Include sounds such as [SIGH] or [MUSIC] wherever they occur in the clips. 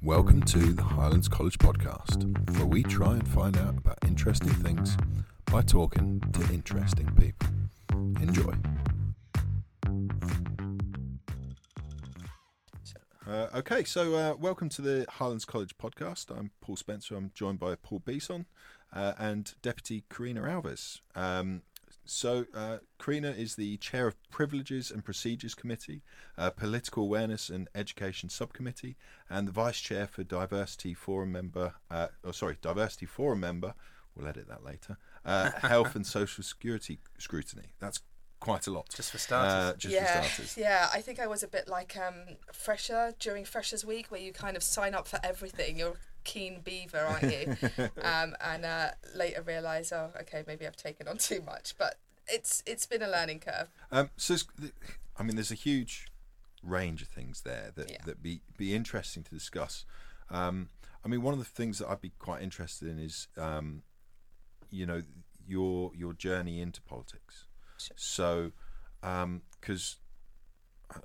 Welcome to the Highlands College Podcast, where we try and find out about interesting things by talking to interesting people. Enjoy. Uh, okay, so uh, welcome to the Highlands College Podcast. I'm Paul Spencer. I'm joined by Paul Beeson uh, and Deputy Carina Alves. Um, so, uh, Carina is the chair of Privileges and Procedures Committee, uh, Political Awareness and Education Subcommittee, and the vice chair for Diversity Forum member. Uh, oh, sorry, Diversity Forum member. We'll edit that later. Uh, [LAUGHS] Health and Social Security Scrutiny. That's quite a lot. Just for starters. Uh, just yeah, for starters. yeah. I think I was a bit like um, fresher during Freshers Week, where you kind of sign up for everything. You're a keen beaver, aren't you? [LAUGHS] um, and uh, later realise, oh, okay, maybe I've taken on too much. But it's it's been a learning curve. Um, so, it's- I mean, there's a huge range of things there that Yeah. that be be interesting to discuss. Um, I mean, one of the things that I'd be quite interested in is, um, you know, your your journey into politics. Sure. So, because,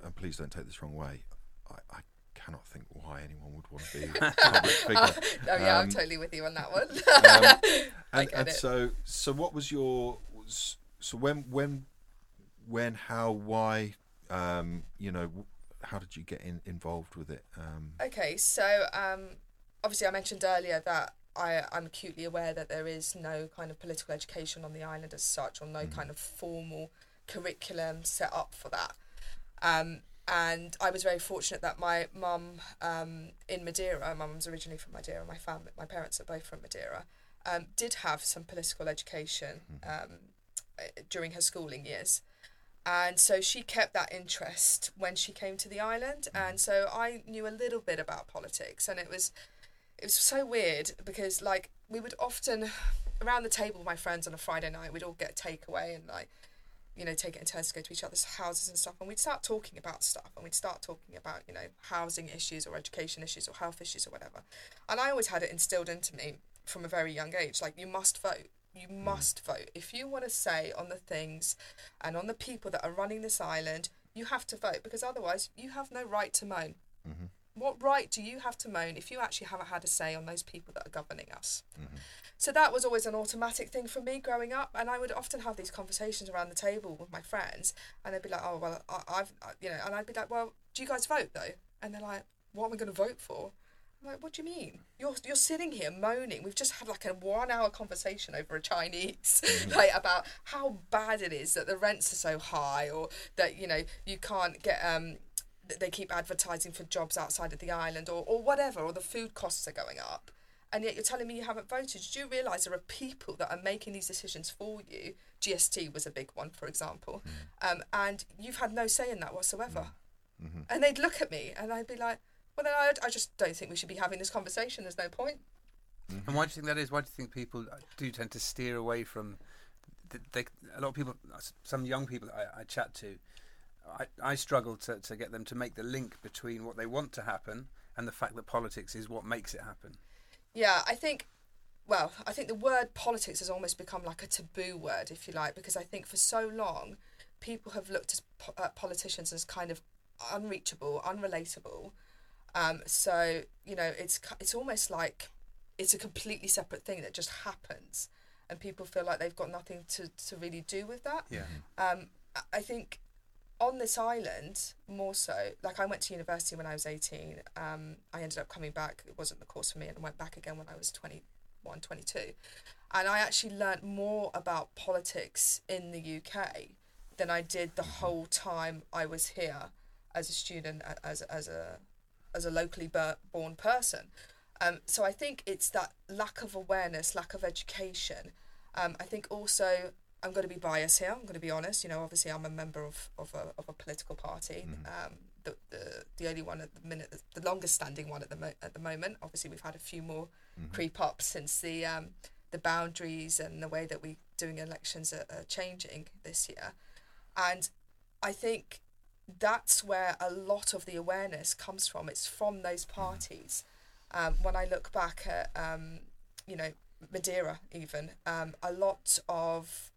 and please don't take this wrong way, I, I cannot think why anyone would want to be [LAUGHS] a public figure. oh yeah, I'm Um, totally with you on that one. [LAUGHS] Um, [LAUGHS] I and, get and it. so so what was your so when when when how why um you know how did you get in, involved with it um Okay, so um, obviously I mentioned earlier that I, I'm acutely aware that there is no kind of political education on the island as such, or no kind of formal curriculum set up for that. Um, and I was very fortunate that my mum um, in Madeira, my mum's originally from Madeira, my family, my parents are both from Madeira, um, did have some political education um, uh, during her schooling years. And so she kept that interest when she came to the island. And so i knew a little bit about politics. And it was it was so weird because like we would often around the table with my friends on a friday night we'd all get takeaway and like you know take it in turns to go to each other's houses and stuff and we'd start talking about stuff and we'd start talking about you know housing issues or education issues or health issues or whatever. And i always had it instilled into me from a very young age like you must vote. You mm. must vote. If you want to say on the things and on the people that are running this island you have to vote because otherwise you have no right to moan mm-hmm. What right do you have to moan if you actually haven't had a say on those people that are governing us so that was always an automatic thing for me growing up, and I would often have these conversations around the table with my friends, and they'd be like, "Oh well, I, I've you know," and I'd be like, "Well, do you guys vote though?" And they're like, "What am I going to vote for?" I'm like, "What do you mean? You're you're sitting here moaning. We've just had like a one-hour conversation over a Chinese, [LAUGHS] like about how bad it is that the rents are so high, or that you know you can't get um." That They keep advertising for jobs outside of the island, or, or whatever, or the food costs are going up and yet you're telling me you haven't voted. Do you realise there are people that are making these decisions for you? GST was a big one, for example, mm. um, and you've had no say in that whatsoever. Mm. Mm-hmm. And they'd look at me, and I'd be like, "Well, then I, I just don't think we should be having this conversation. There's no point." Mm-hmm. And why do you think that is? Why do you think people do tend to steer away from? th- They, a lot of people, some young people I, I chat to, I, I struggle to, to get them to make the link between what they want to happen and the fact that politics is what makes it happen. Yeah, I think. Well, I think the word politics has almost become like a taboo word, if you like, because I think for so long, people have looked at, po- at politicians as kind of unreachable, unrelatable. Um, so you know, it's it's almost like it's a completely separate thing that just happens, and people feel like they've got nothing to, to really do with that. Yeah. Um, I- I think on this island more so like i went to university when i was 18 um, i ended up coming back it wasn't the course for me and i went back again when i was 21 22 and i actually learnt more about politics in the uk than i did the whole time i was here as a student as, as a as a locally born person. Um, so i think it's that lack of awareness lack of education um, i think also I'm going to be biased here. I'm going to be honest. You know, obviously, I'm a member of, of, a, of a political party. Um, the, the the only one at the minute, the longest standing one at the mo- at the moment. Obviously, we've had a few more creep up since the um, the boundaries and the way that we doing elections are, are changing this year, and I think that's where a lot of the awareness comes from. It's from those parties. Um, when I look back at, um, you know, Madeira, even um, a lot of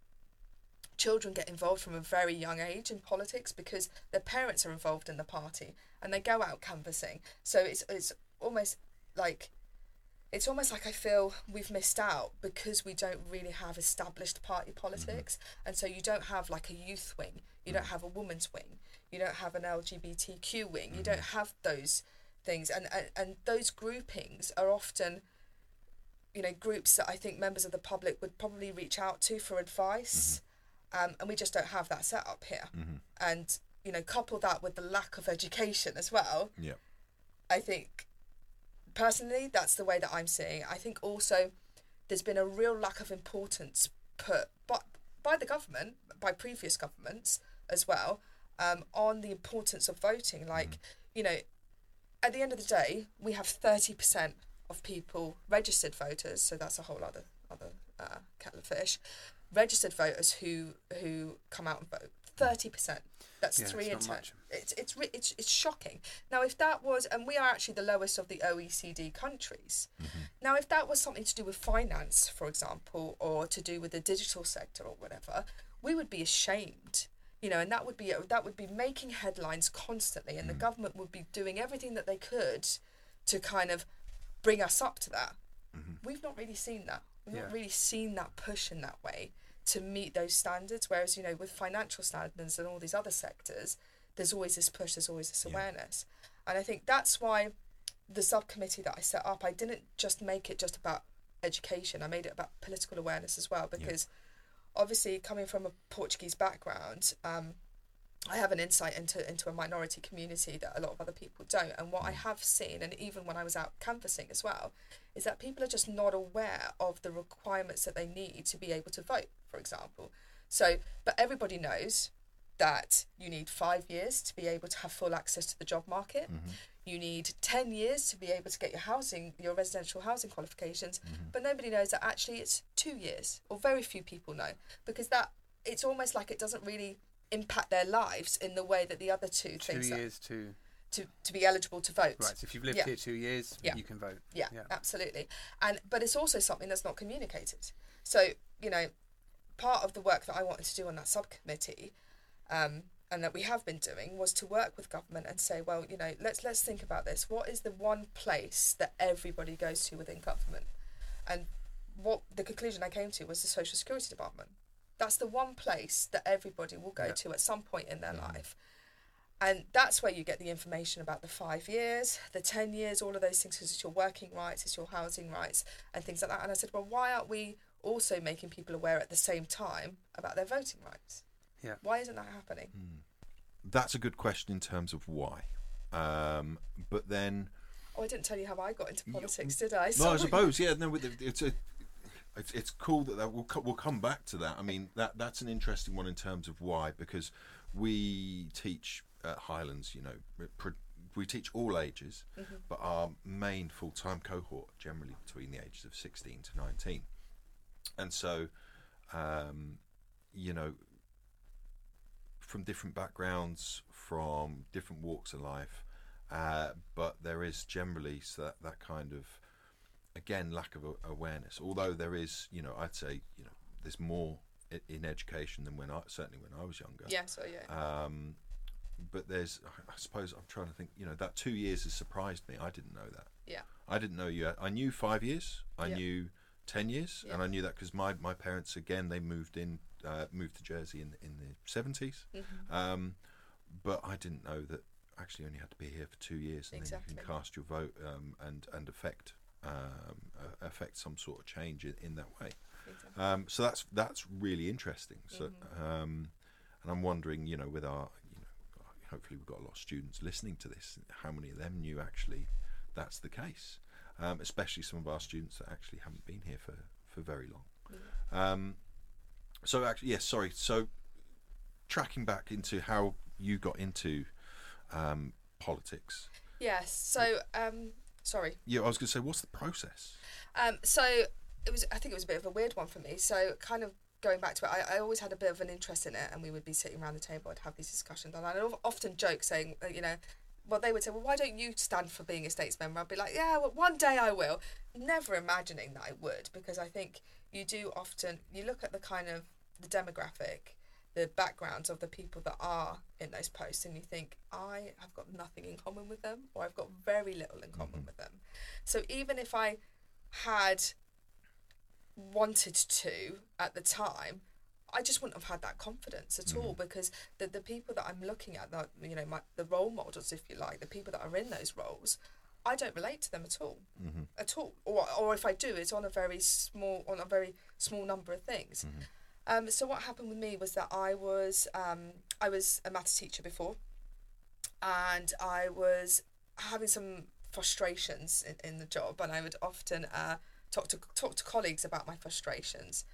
children get involved from a very young age in politics because their parents are involved in the party and they go out canvassing. So it's it's almost like it's almost like I feel we've missed out because we don't really have established party mm-hmm. politics, and so you don't have like a youth wing, you don't mm. have a women's wing, you don't have an LGBTQ wing, you mm-hmm. don't have those things, and, and and those groupings are often, you know, groups that I think members of the public would probably reach out to for advice, mm-hmm. Um, and we just don't have that set up here, and you know, couple that with the lack of education as well. Yeah. I think personally that's the way that I'm seeing. I think also there's been a real lack of importance put by, by the government, by previous governments as well, um, on the importance of voting. Like, you know, at the end of the day, we have thirty percent of people registered voters, so that's a whole other other uh, kettle of fish. Registered voters who who come out and vote. Thirty percent. That's Yeah, three in ten. much. It's it's it's it's shocking. Now, if that was, and we are actually the lowest of the OECD countries. Mm-hmm. Now, if that was something to do with finance, for example, or to do with the digital sector or whatever, we would be ashamed. You know, and that would be that would be making headlines constantly, and the mm. government would be doing everything that they could to kind of bring us up to that. Mm-hmm. We've not really seen that. We've not Yeah. really seen that push in that way to meet those standards. Whereas, you know, with financial standards and all these other sectors, there's always this push, there's always this awareness. And I think that's why the subcommittee that I set up, I didn't just make it just about education, I made it about political awareness as well. Because obviously, coming from a Portuguese background, um, I have an insight into into a minority community that a lot of other people don't. And what I mm. have seen, and even when I was out canvassing as well, is that people are just not aware of the requirements that they need to be able to vote, for example. So, but everybody knows that you need five years to be able to have full access to the job market. Mm-hmm. You need 10 years to be able to get your housing, your residential housing qualifications. Mm-hmm. But nobody knows that actually it's two years, or very few people know, because that it's almost like it doesn't really impact their lives in the way that the other two, Two things are- years to to, to be eligible to vote. right. So if you've lived Yeah. here two years, Yeah. you can vote. Yeah, Yeah. absolutely. And but it's also something that's not communicated. So you know, part of the work that I wanted to do on that subcommittee, um, and that we have been doing, was to work with government and say, well, you know, let's let's think about this. What is the one place that everybody goes to within government? And what the conclusion I came to was the Social Security Department. That's the one place that everybody will go Yeah. to at some point in their life. And that's where you get the information about the five years, the 10 years, all of those things, because it's your working rights, it's your housing rights, and things like that. And I said, well, why aren't we also making people aware at the same time about their voting rights? Yeah. Why isn't that happening? That's a good question in terms of why. Um, but then, Oh, I didn't tell you how I got into politics, did I? well, I [LAUGHS] suppose, yeah, no, it's a. It's, it's cool that, that we'll co- we'll come back to that. I mean that that's an interesting one in terms of why because we teach at Highlands, you know, we we teach all ages, but our main full time cohort generally between the ages of sixteen to nineteen, and so, um, you know, from different backgrounds, from different walks of life, uh, but there is generally that, that kind of again lack of awareness. Although there is, you know, I'd say you know there's more in education than when I certainly when I was younger. Yeah, so yeah. Um, but there's, I suppose I'm trying to think. You know, that two years has surprised me. I didn't know that. yeah. I didn't know you. Had, I knew five years. I Yeah. knew ten years, and I knew that because my, my parents again they moved in uh, moved to Jersey in in the 70s Mm-hmm. Um, but I didn't know that actually only had to be here for two years, and then you can cast your vote um, and and affect um, affect some sort of change in, in that way. Exactly. Um, so that's that's really interesting. So, Mm-hmm. um, and I'm wondering, you know, with our, you know, hopefully we've got a lot of students listening to this. How many of them knew actually that's the case? Um, especially some of our students that actually haven't been here for for very long. Um, so actually, yes, sorry. So tracking back into how you got into um, politics. Yes. So, um, sorry. Yeah, I was going to say, what's the process? Um, so it was. I think it was a bit of a weird one for me. So kind of going back to it, I, I always had a bit of an interest in it, and we would be sitting around the table, I'd have these discussions, and I'd often joke saying, uh, you know. Well, they would say, "Well, why don't you stand for being a states member?" I'd be like, "Yeah, well, one day I will." Never imagining that I would, because I think you do often. You look at the kind of the demographic, the backgrounds of the people that are in those posts and you think I have got nothing in common with them or I've got very little in common mm-hmm. with them. So even if I had wanted to at the time, I just wouldn't have had that confidence at all mm-hmm. because the the people that I'm looking at, the you know, my the role models, if you like, the people that are in those roles, I don't relate to them at all, mm-hmm. at all. Or or if I do, it's on a very small on a very small number of things. Um, so what happened with me was that I was um, I was a maths teacher before, and I was having some frustrations in, in the job, and I would often uh, talk to talk to colleagues about my frustrations,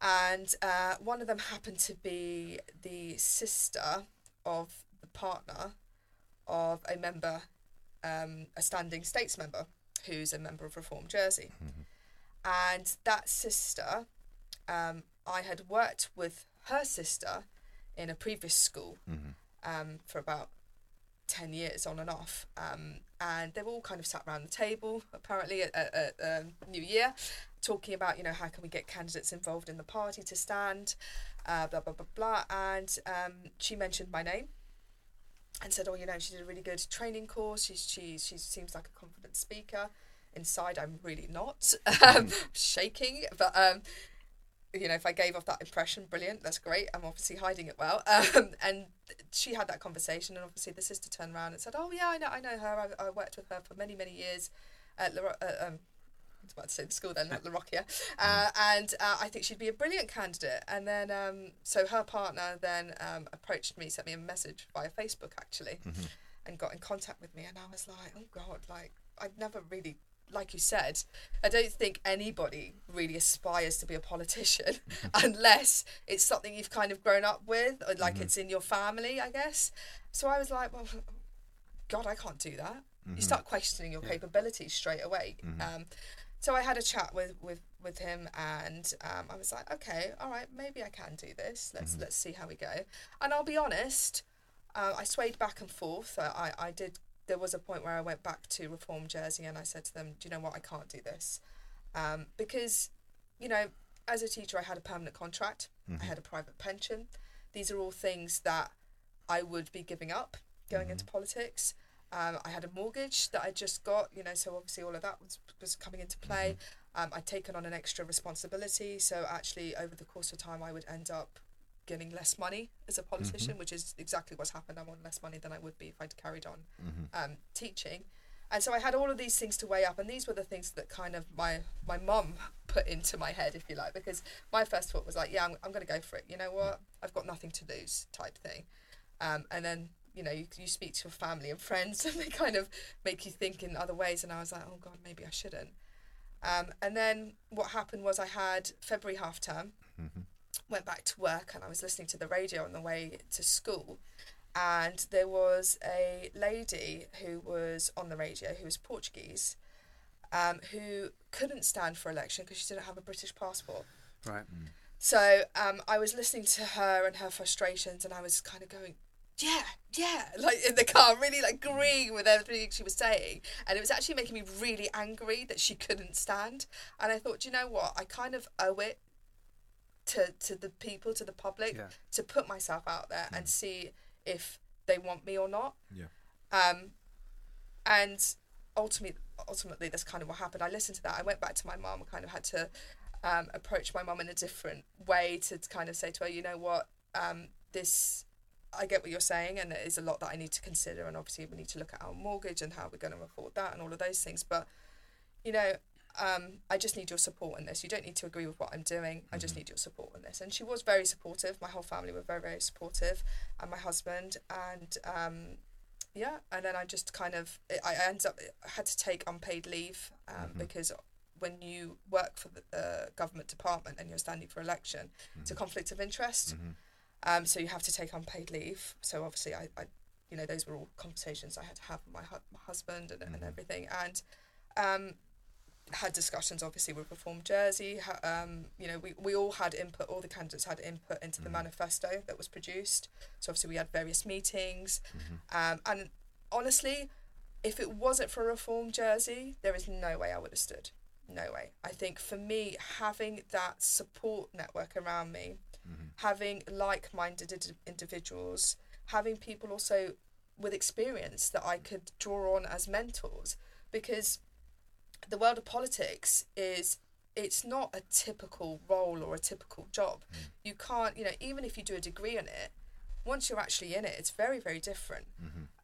and uh, one of them happened to be the sister of the partner of a member, um, a standing states member, who's a member of Reform Jersey, and that sister um, I had worked with her sister in a previous school um, for about 10 years on and off. Um, and they were all kind of sat around the table, apparently, at, at, at um, New Year, talking about, you know, how can we get candidates involved in the party to stand, uh, blah, blah, blah, blah. And um, she mentioned my name and said, "Oh, you know, she did a really good training course. She's she she seems like a confident speaker. Inside, I'm really not. [LAUGHS] Um, shaking, but um, you know, if I gave off that impression, brilliant. That's great. I'm obviously hiding it well. [LAUGHS] Um, and she had that conversation, and obviously the sister turned around and said, "Oh yeah, I know, I know her. I, I worked with her for many many years at La, uh, um, I was about to say the school then, not La Rocquier. Uh, and uh, I think she'd be a brilliant candidate. And then, um, so her partner then um, approached me, sent me a message via Facebook actually, and got in contact with me. And I was like, oh God, like, I'd never really, like you said, I don't think anybody really aspires to be a politician [LAUGHS] unless it's something you've kind of grown up with, or like it's in your family, I guess. So I was like, well, God, I can't do that. You start questioning your capabilities straight away. Um, so I had a chat with with with him, and um, I was like, okay, all right, maybe I can do this. Let's let's see how we go. And I'll be honest, uh, I swayed back and forth. I, I I did. There was a point where I went back to Reform Jersey, and I said to them, do you know what? I can't do this, um, because, you know, as a teacher, I had a permanent contract. I had a private pension. These are all things that I would be giving up going into politics. Um, I had a mortgage that I just got, you know, so obviously all of that was, was coming into play. Um, I'd taken on an extra responsibility, so actually over the course of time, I would end up getting less money as a politician, which is exactly what's happened. I'm on less money than I would be if I'd carried on um, teaching. And so I had all of these things to weigh up, and these were the things that kind of my my mum [LAUGHS] put into my head, if you like, because my first thought was like, yeah, I'm, I'm going to go for it. You know what? I've got nothing to lose, type thing. Um, and then you know you, you speak to your family and [LAUGHS] friends, and they kind of make you think in other ways. And I was like, oh God, maybe I shouldn't. Um, and then what happened was I had February half term, went back to work, and I was listening to the radio on the way to school, and there was a lady who was on the radio who was Portuguese, um, who couldn't stand for election because she didn't have a British passport. Right. So um, I was listening to her and her frustrations, and I was kind of going, yeah, yeah, [LAUGHS] like in the car, really like agreeing with everything she was saying. And it was actually making me really angry that she couldn't stand. And I thought, "Do you know what? I kind of owe it to to the people, to the public, Yeah. to put myself out there and see if they want me or not. Yeah. Um, and ultimately, ultimately, that's kind of what happened. I listened to that. I went back to my mum. Kind of had to um, approach my mom in a different way to kind of say to her, you know what, um, this. I get what you're saying, and it is a lot that I need to consider. And obviously, we need to look at our mortgage and how we're going to afford that, and all of those things. But you know, um, I just need your support in this. You don't need to agree with what I'm doing. I just need your support in this. And she was very supportive. My whole family were very, very supportive, and my husband. And um, yeah, and then I just kind of I ended up I had to take unpaid leave um, because when you work for the uh, government department and you're standing for election, it's a conflict of interest. Um, so you have to take unpaid leave. So obviously, I, I you know, those were all conversations I had to have with my, hu- my husband and, and everything. And um, had discussions obviously with Reform Jersey. Um, you know, we, we all had input, all the candidates had input into the manifesto that was produced. So obviously we had various meetings. Um, and honestly, if it wasn't for Reform Jersey, there is no way I would have stood. no way. I think for me, having that support network around me, having like minded ind- individuals, having people also with experience that I could draw on as mentors, because the world of politics is it's not a typical role or a typical job. You can't, you know, even if you do a degree in it, once you're actually in it, it's very, very different.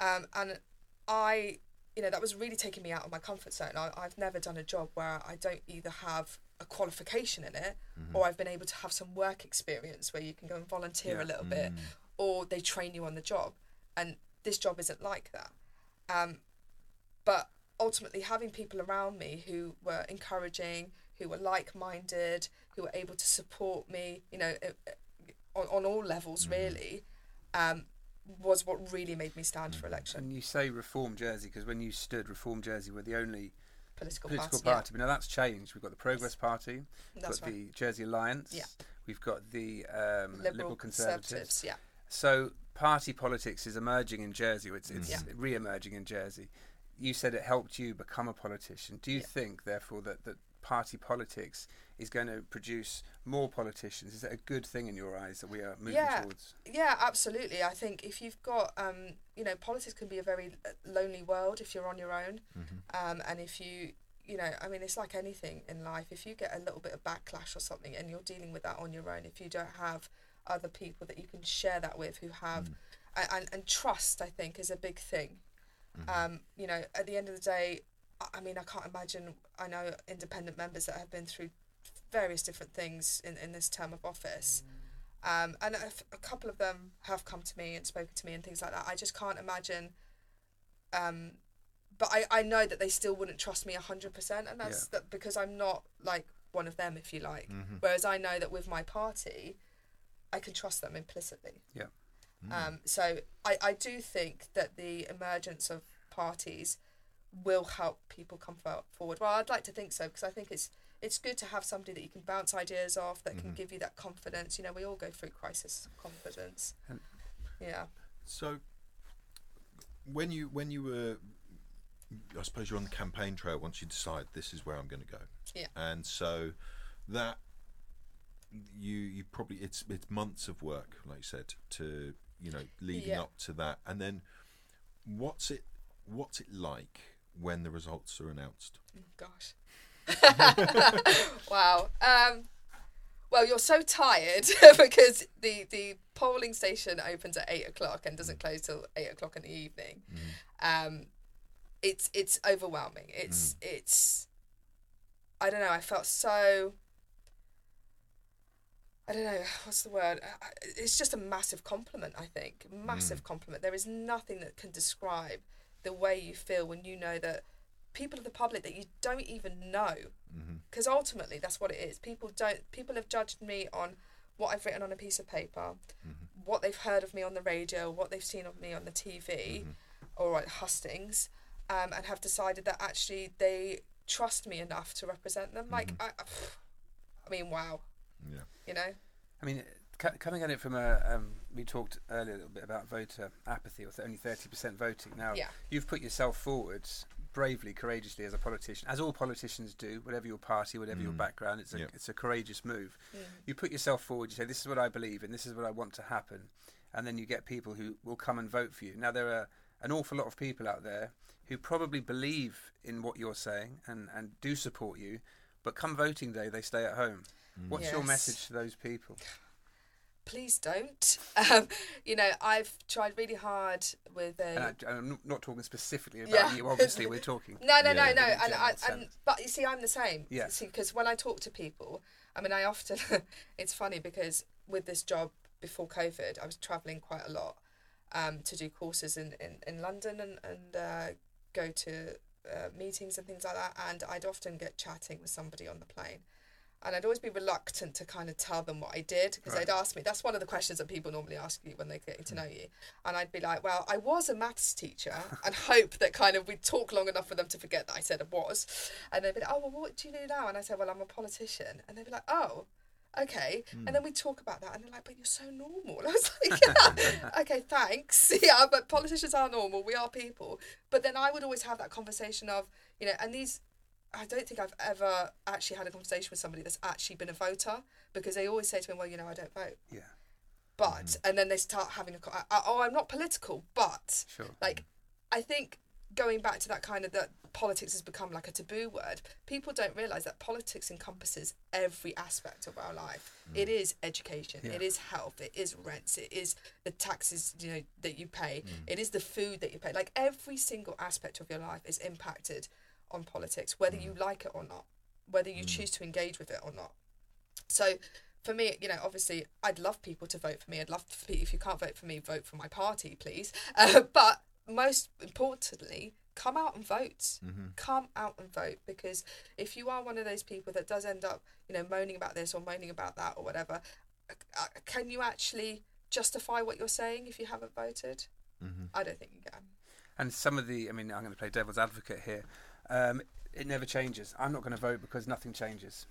Um, and I, you know, that was really taking me out of my comfort zone. I, I've never done a job where I don't either have a qualification in it or I've been able to have some work experience where you can go and volunteer Yeah. a little bit or they train you on the job. And this job isn't like that. Um, but ultimately, having people around me who were encouraging, who were like minded, who were able to support me, you know, on, on all levels, really, um, was what really made me stand for election. And you say Reform Jersey because when you stood, Reform Jersey were the only Political, political party. party. But now that's changed. We've got the Progress Party, we've That's got right. the Jersey Alliance, Yeah. we've got the um, Yeah. Liberal, Conservatives. Yeah. So party politics is emerging in Jersey. It's, it's Yeah. re-emerging in Jersey. You said it helped you become a politician. Do you Yeah. think, therefore, that, that party politics is going to produce more politicians? Is that a good thing in your eyes that we are moving Yeah. towards? Yeah, absolutely. I think if you've got, um, you know, politics can be a very lonely world if you're on your own. Um, and if you, you know, I mean, it's like anything in life. If you get a little bit of backlash or something and you're dealing with that on your own, if you don't have other people that you can share that with who have, and, and, and trust, I think, is a big thing. Um, you know, at the end of the day, I- mean, I can't imagine, I know independent members that have been through various different things in, in this term of office. Um, and a, f- a couple of them have come to me and spoken to me and things like that. I just can't imagine. Um, but I, I know that they still wouldn't trust me hundred percent, and that's that because I'm not like one of them, if you like. Whereas I know that with my party, I can trust them implicitly. Yeah. Um, so I, I do think that the emergence of parties will help people come forward. Well, I'd like to think so because I think it's it's good to have somebody that you can bounce ideas off that can give you that confidence. You know, we all go through crisis confidence. And- yeah. So, when you when you were, I suppose you're on the campaign trail. Once you decide this is where I'm going to go, Yeah. and so that you you probably it's it's months of work, like you said, to you know leading Yeah. up to that, and then what's it what's it like when the results are announced? Gosh. [LAUGHS] wow. Um, well, you're so tired [LAUGHS] because the, the polling station opens at eight o'clock and doesn't close till eight o'clock in the evening. Um, it's it's overwhelming. It's it's. I don't know. I felt so. I don't know what's the word. It's just a massive compliment. I think. Massive mm. compliment. There is nothing that can describe the way you feel when you know that people of the public that you don't even know. Mm-hmm. Because ultimately that's what it is. People don't people have judged me on what i've written on a piece of paper mm-hmm. what they've heard of me on the radio what they've seen of me on the tv mm-hmm. or at hustings um, and have decided that actually they trust me enough to represent them. Like I, I mean wow. Yeah. You know I mean, c- coming at it from a, um, we talked earlier a little bit about voter apathy, or only thirty percent voting. Now, Yeah. you've put yourself forward bravely, courageously as a politician, as all politicians do, whatever your party, whatever your background. It's a Yeah. it's a courageous move. You put yourself forward. You say, "This is what I believe in. This is what I want to happen," and then you get people who will come and vote for you. Now, there are an awful lot of people out there who probably believe in what you're saying and and do support you, but come voting day, they stay at home. What's your message to those people? please don't [LAUGHS] um, you know i've tried really hard with And I, I'm not- not talking specifically about Yeah. you. Obviously, we're talking. [LAUGHS] No, no, Yeah. no, no. And, I, and but you see, I'm the same. Yeah. Because when I talk to people, I mean, I often [LAUGHS] it's funny because with this job before COVID, I was traveling quite a lot um, to do courses in in, in London and and uh, go to uh, meetings and things like that. And I'd often get chatting with somebody on the plane. And I'd always be reluctant to kind of tell them what I did because Right. they'd ask me. That's one of the questions that people normally ask you when they're getting to hmm. know you. And I'd be like, well, I was a maths teacher [LAUGHS] and hope that kind of we'd talk long enough for them to forget that I said I was. And they'd be like, oh, well, what do you do now? And I said, well, I'm a politician. And they'd be like, oh, okay. And then hmm. we talk about that. And they're like, but you're so normal. And [LAUGHS] I was like, [LAUGHS] yeah, okay, thanks. Yeah, but politicians are normal. We are people. But then I would always have that conversation of, you know, and these, I don't think I've ever actually had a conversation with somebody that's actually been a voter because they always say to me, "Well, you know, I don't vote." Yeah, But mm-hmm. and then they start having a I- I- oh, I'm not political, but sure. like I think going back to that kind of that politics has become like a taboo word. People don't realize that politics encompasses every aspect of our life. Mm. It is education, Yeah. it is health, it is rents, it is the taxes you know that you pay, mm. it is the food that you pay. Like every single aspect of your life is impacted on politics, whether you mm. like it or not, whether you mm. choose to engage with it or not. So for me, you know, obviously, I'd love people to vote for me. I'd love for if you can't vote for me, vote for my party, please. [LAUGHS] Uh, but most importantly, come out and vote. Mm-hmm. Come out and vote because if you are one of those people that does end up, you know, moaning about this or moaning about that or whatever, uh, uh can you actually justify what you're saying if you haven't voted? Mm-hmm. I don't think you can. And some of the, I mean, I'm going to play devil's advocate here. Um, it never changes. I'm not going to vote because nothing changes.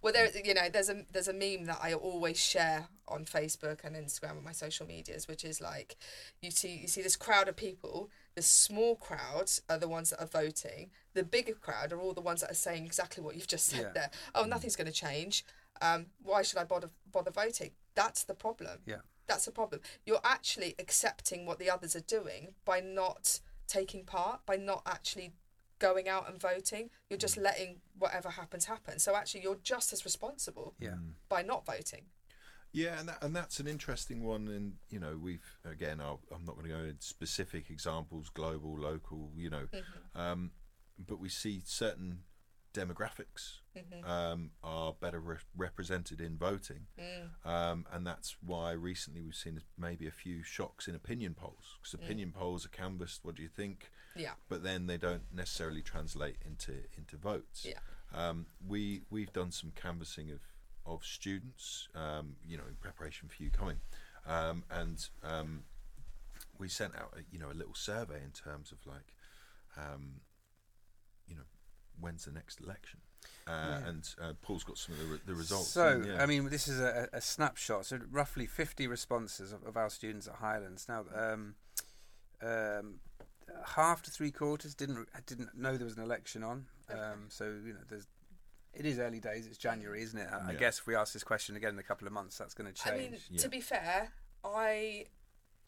Well, there, you know, there's a there's a meme that I always share on Facebook and Instagram and my social medias, which is like, you see you see this crowd of people. The small crowds are the ones that are voting. The bigger crowd are all the ones that are saying exactly what you've just said Yeah. there. Oh, nothing's going to change. Um, why should I bother bother voting? That's the problem. Yeah. That's the problem. You're actually accepting what the others are doing by not taking part, by not actually going out and voting. You're just letting whatever happens happen. So actually, you're just as responsible Yeah. by not voting. Yeah, and that, and that's an interesting one. And you know, we've again, I'll, I'm not going to go into specific examples, global, local, you know, um, but we see certain demographics um, are better re- represented in voting, um, and that's why recently we've seen maybe a few shocks in opinion polls because opinion polls are canvassed. What do you think? Yeah. But then they don't necessarily translate into into votes. Yeah. Um, we we've done some canvassing of of students, um, you know, in preparation for you coming, um, and um, we sent out a, you know a little survey in terms of like, um, you know, when's the next election, uh, Yeah. and uh, Paul's got some of the, re- the results. So, and, yeah. I mean, this is a, a snapshot. So, roughly 50 responses of, of our students at Highlands. Now, um, um, half to three quarters didn't didn't know there was an election on. Um, so, you know, there's it is early days. It's January, isn't it? I, I Yeah. guess if we ask this question again in a couple of months, that's going to change. I mean, Yeah. to be fair, I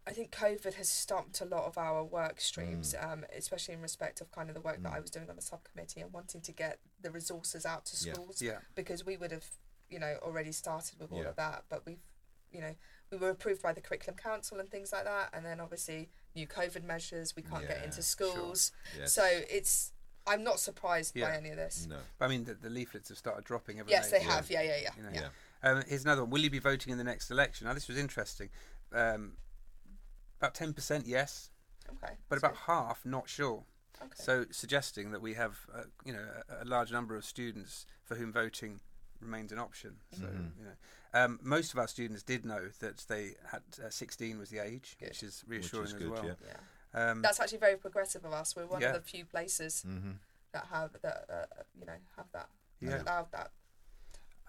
I think COVID has stumped a lot of our work streams, Mm. um, especially in respect of kind of the work that I was doing on the subcommittee and wanting to get the resources out to Yeah. schools yeah. because we would have, you know, already started with all Yeah. of that, but we've, you know, we were approved by the curriculum council and things like that, and then obviously new COVID measures, we can't get Yeah, into sure. schools, Yes. so it's. I'm not surprised by any of this. no, I mean, the, the leaflets have started dropping. Haven't Yes, they Yeah. have. Yeah, yeah, yeah. You know, yeah. yeah, Um, here's another one. Will you be voting in the next election? Now, this was interesting. Um, about 10% yes, Okay. but that's about half not sure. okay. So, suggesting that we have, uh, you know, a, a large number of students for whom voting remains an option. So, Mhm. you know, um, most of our students did know that they had uh, 16 was the age, Good. which is Which is reassuring good, as well. yeah. yeah. Um, That's actually very progressive of us. We're one Yeah. of the few places hmm that have that uh, you know have that Yeah. allowed that.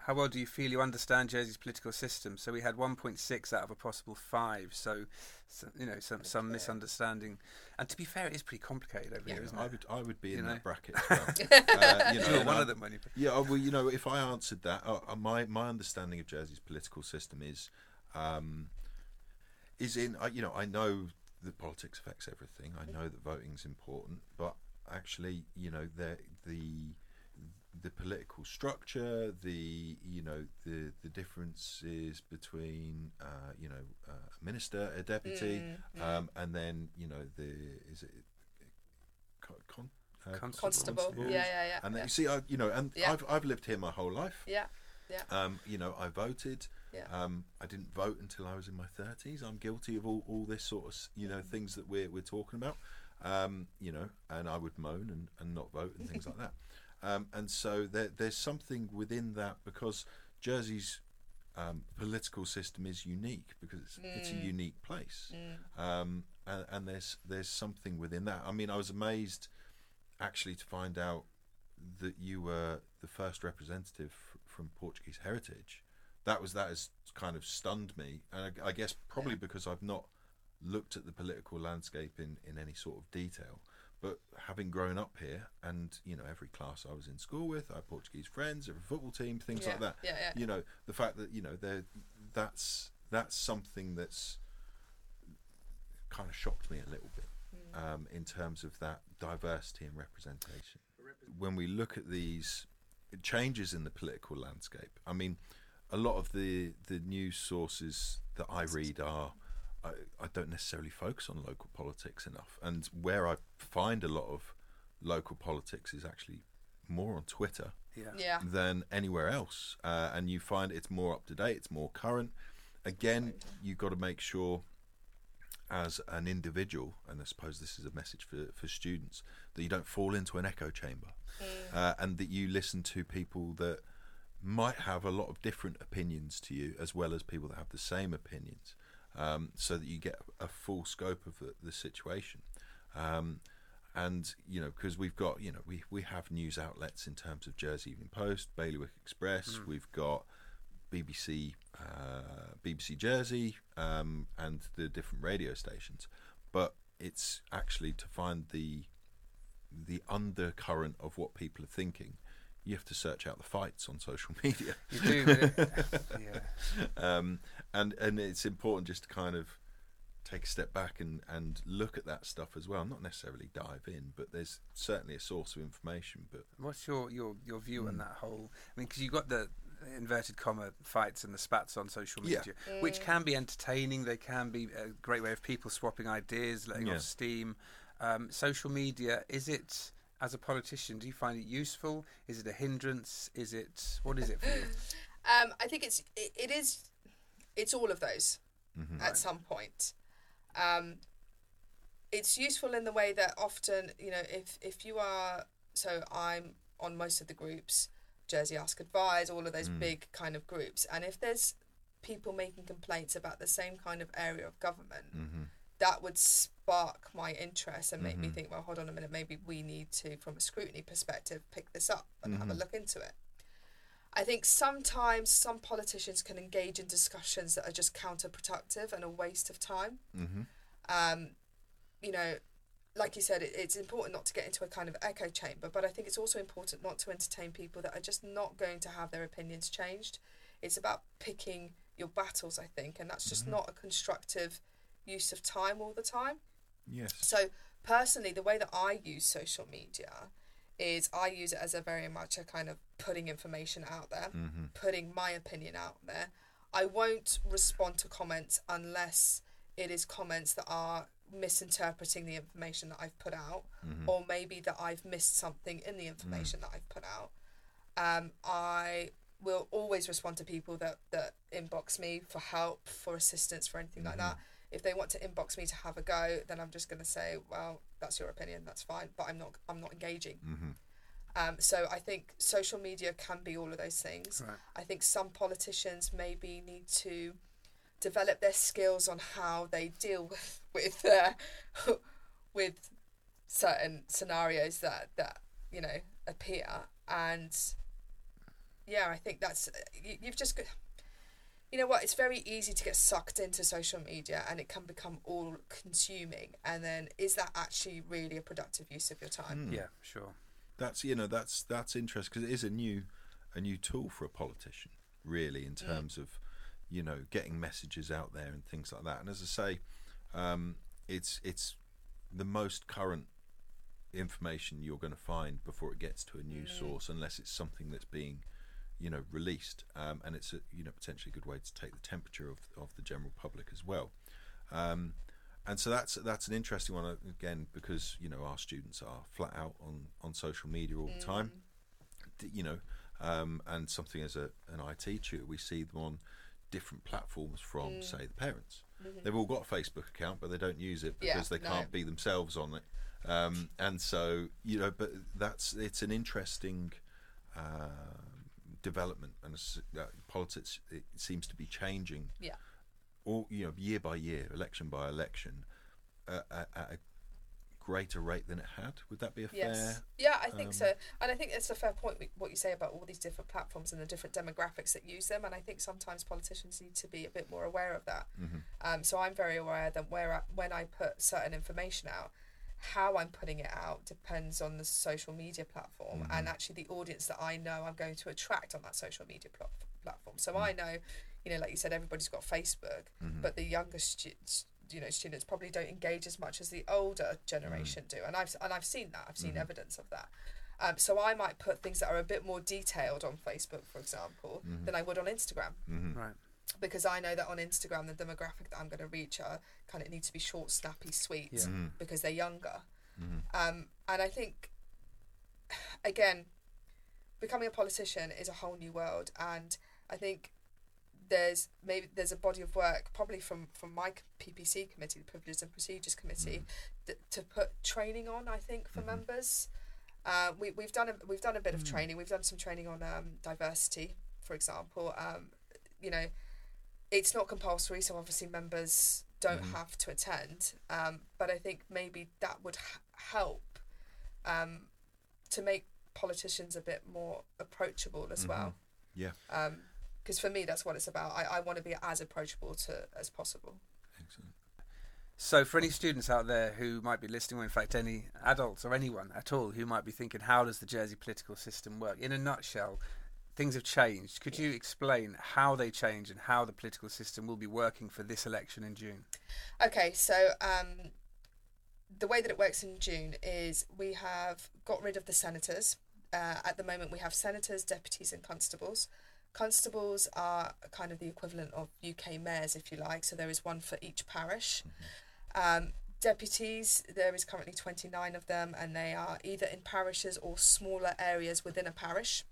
How well do you feel you understand Jersey's political system? So we had 1.6 out of a possible five. So, so you know, some some misunderstanding. And to be fair, it is pretty complicated over Yeah. here, isn't I it? would I would be in know. that bracket as [LAUGHS] well. uh, you know, You're one I- of them when you. Yeah, uh, well, you know, if I answered that, uh, uh, my my understanding of Jersey's political system is, um, is in uh, you know I know that politics affects everything. I know that voting's important, but actually, you know, the the the political structure, the you know the the differences between uh, you know uh, a minister, a deputy, Mm, um, and then you know the is it con, con, uh, Constable. Constable. Constable. Yeah, yeah, yeah. and then yeah. you see, I, you know, and Yeah. I've I've lived here my whole life. yeah. Um, you know, I voted. Yeah. Um, I didn't vote until I was in my thirties. I'm guilty of all, all this sort of you know things that we're we're talking about. Um, you know, and I would moan and, and not vote and things like that. Um, and so there, there's something within that because Jersey's um, political system is unique because it's, it's a Mm. unique place. Mm. Um, and, and there's there's something within that. I mean, I was amazed actually to find out that you were the first representative f- from Portuguese heritage. That was that has kind of stunned me, and I, I guess probably Yeah. because I've not looked at the political landscape in, in any sort of detail. But having grown up here, and you know, every class I was in school with, I had Portuguese friends, every football team, things yeah. like that. Yeah, yeah. You know, the fact that you know, they're that's that's something that's kind of shocked me a little bit Mm. um, in terms of that diversity and representation. When we look at these changes in the political landscape, I mean, a lot of the the news sources that I read are. I, I don't necessarily focus on local politics enough, and where I find a lot of local politics is actually more on Twitter Yeah. Yeah. than anywhere else, uh, and you find it's more up to date, it's more current. Again, you've got to make sure, as an individual, and I suppose this is a message for for students, that you don't fall into an echo chamber, uh, and that you listen to people that might have a lot of different opinions to you, as well as people that have the same opinions, um, so that you get a full scope of the, the situation. Um, and you know because we've got you know we we have news outlets in terms of Jersey Evening Post, Bailiwick Express. We've got BBC uh, BBC Jersey um, and the different radio stations, but it's actually to find the the undercurrent of what people are thinking. You have to search out the fights on social [LAUGHS] media, You do. But it, [LAUGHS] yeah. um, and and it's important just to kind of take a step back and, and look at that stuff as well. Not necessarily dive in, but there's certainly a source of information. But What's your, your, your view Hmm. on that whole? I mean, because you've got the inverted comma fights and the spats on social Yeah. media, which can be entertaining. They can be a great way of people swapping ideas, letting Yeah. off steam. Um, social media is it? As a politician, do you find it useful? Is it a hindrance? Is it what is it for you? [LAUGHS] Um, I think it's it, it is it's all of those Mm-hmm. at some point. Um, it's useful in the way that often you know if if you are so I'm on most of the groups, Jersey Ask Advise, all of those Mm. big kind of groups, and if there's people making complaints about the same kind of area of government, mm-hmm. That would spark my interest and make me Mhm. think, well, hold on a minute, maybe we need to, from a scrutiny perspective, pick this up and have a Mhm. look into it. I think sometimes some politicians can engage in discussions that are just counterproductive and a waste of time. Mm-hmm. Um, you know, like you said, it, it's important not to get into a kind of echo chamber, but I think it's also important not to entertain people that are just not going to have their opinions changed. It's about picking your battles, I think, and that's just Mhm. not a constructive use of time all the time. yes, So personally, the way that I use social media is I use it as a very much a kind of putting information out there, mm-hmm. putting my opinion out there. I won't respond to comments unless it is comments that are misinterpreting the information that I've put out, Mm-hmm. or maybe that I've missed something in the information that I've put out. Um, I will always respond to people that, that inbox me for help, for assistance, for anything like that. If they want to inbox me to have a go, then I'm just going to say, well, that's your opinion, that's fine, but I'm not I'm not engaging. Mm-hmm. Um, so I think social media can be all of those things. Right. I think some politicians maybe need to develop their skills on how they deal with with uh, [LAUGHS] with certain scenarios that that you know appear and yeah i think that's you, you've just got you know what it's very easy to get sucked into social media and it can become all consuming and then is that actually really a productive use of your time Mm. Yeah, sure. That's you know that's that's interesting because it is a new a new tool for a politician, really, in terms of you know getting messages out there and things like that. And as I say, um, it's it's the most current information you're going to find before it gets to a news source, unless it's something that's being you know released, um, and it's a you know potentially a good way to take the temperature of of the general public as well. Um, and so that's that's an interesting one uh, again because you know our students are flat out on on social media all the time. D- you know um, and something as a an IT tutor we see them on different platforms from say the parents. They've all got a Facebook account but they don't use it Yeah, because they can't be themselves on it. Um, and so you know but that's it's an interesting uh, development and uh, politics it seems to be changing yeah all you know year by year, election by election, uh, at, at a greater rate than it had. Would that be a Yes. fair? Yeah, I think um, so. And I think it's a fair point what you say about all these different platforms and the different demographics that use them. And I think sometimes politicians need to be a bit more aware of that. Mm-hmm. Um, so I'm very aware that where I, when I put certain information out, how I'm putting it out depends on the social media platform mm-hmm. and actually the audience that I know I'm going to attract on that social media pl- platform. So mm. I know, you know, like you said, everybody's got Facebook, mm-hmm. but the younger students, you know, students probably don't engage as much as the older generation mm. do, and I've and I've seen that. I've seen mm-hmm. evidence of that. Um, so I might put things that are a bit more detailed on Facebook, for example, than I would on Instagram. Right. Because I know that on Instagram the demographic that I'm going to reach are kind of need to be short, snappy, sweet Yeah. because they're younger. Um, and I think again, becoming a politician is a whole new world, and I think there's maybe there's a body of work probably from from my PPC committee, the Privileges and Procedures Committee, th- to put training on. I think for members. Uh, we, we've done a, we've done a bit of training. We've done some training on um, diversity, for example. Um, you know, it's not compulsory, so obviously members don't have to attend. Um, but I think maybe that would h- help um, to make politicians a bit more approachable as well. Yeah. Because for me, that's what it's about. I, I want to be as approachable to as possible. Excellent. So, for any students out there who might be listening, or in fact, any adults or anyone at all who might be thinking, how does the Jersey political system work? In a nutshell, things have changed. Could you explain how they change and how the political system will be working for this election in June? Okay, so um, the way that it works in June is we have got rid of the senators. Uh, at the moment, we have senators, deputies, and constables. Constables are kind of the equivalent of UK mayors, if you like. So there is one for each parish. Um, deputies, there is currently 29 of them, and they are either in parishes or smaller areas within a parish.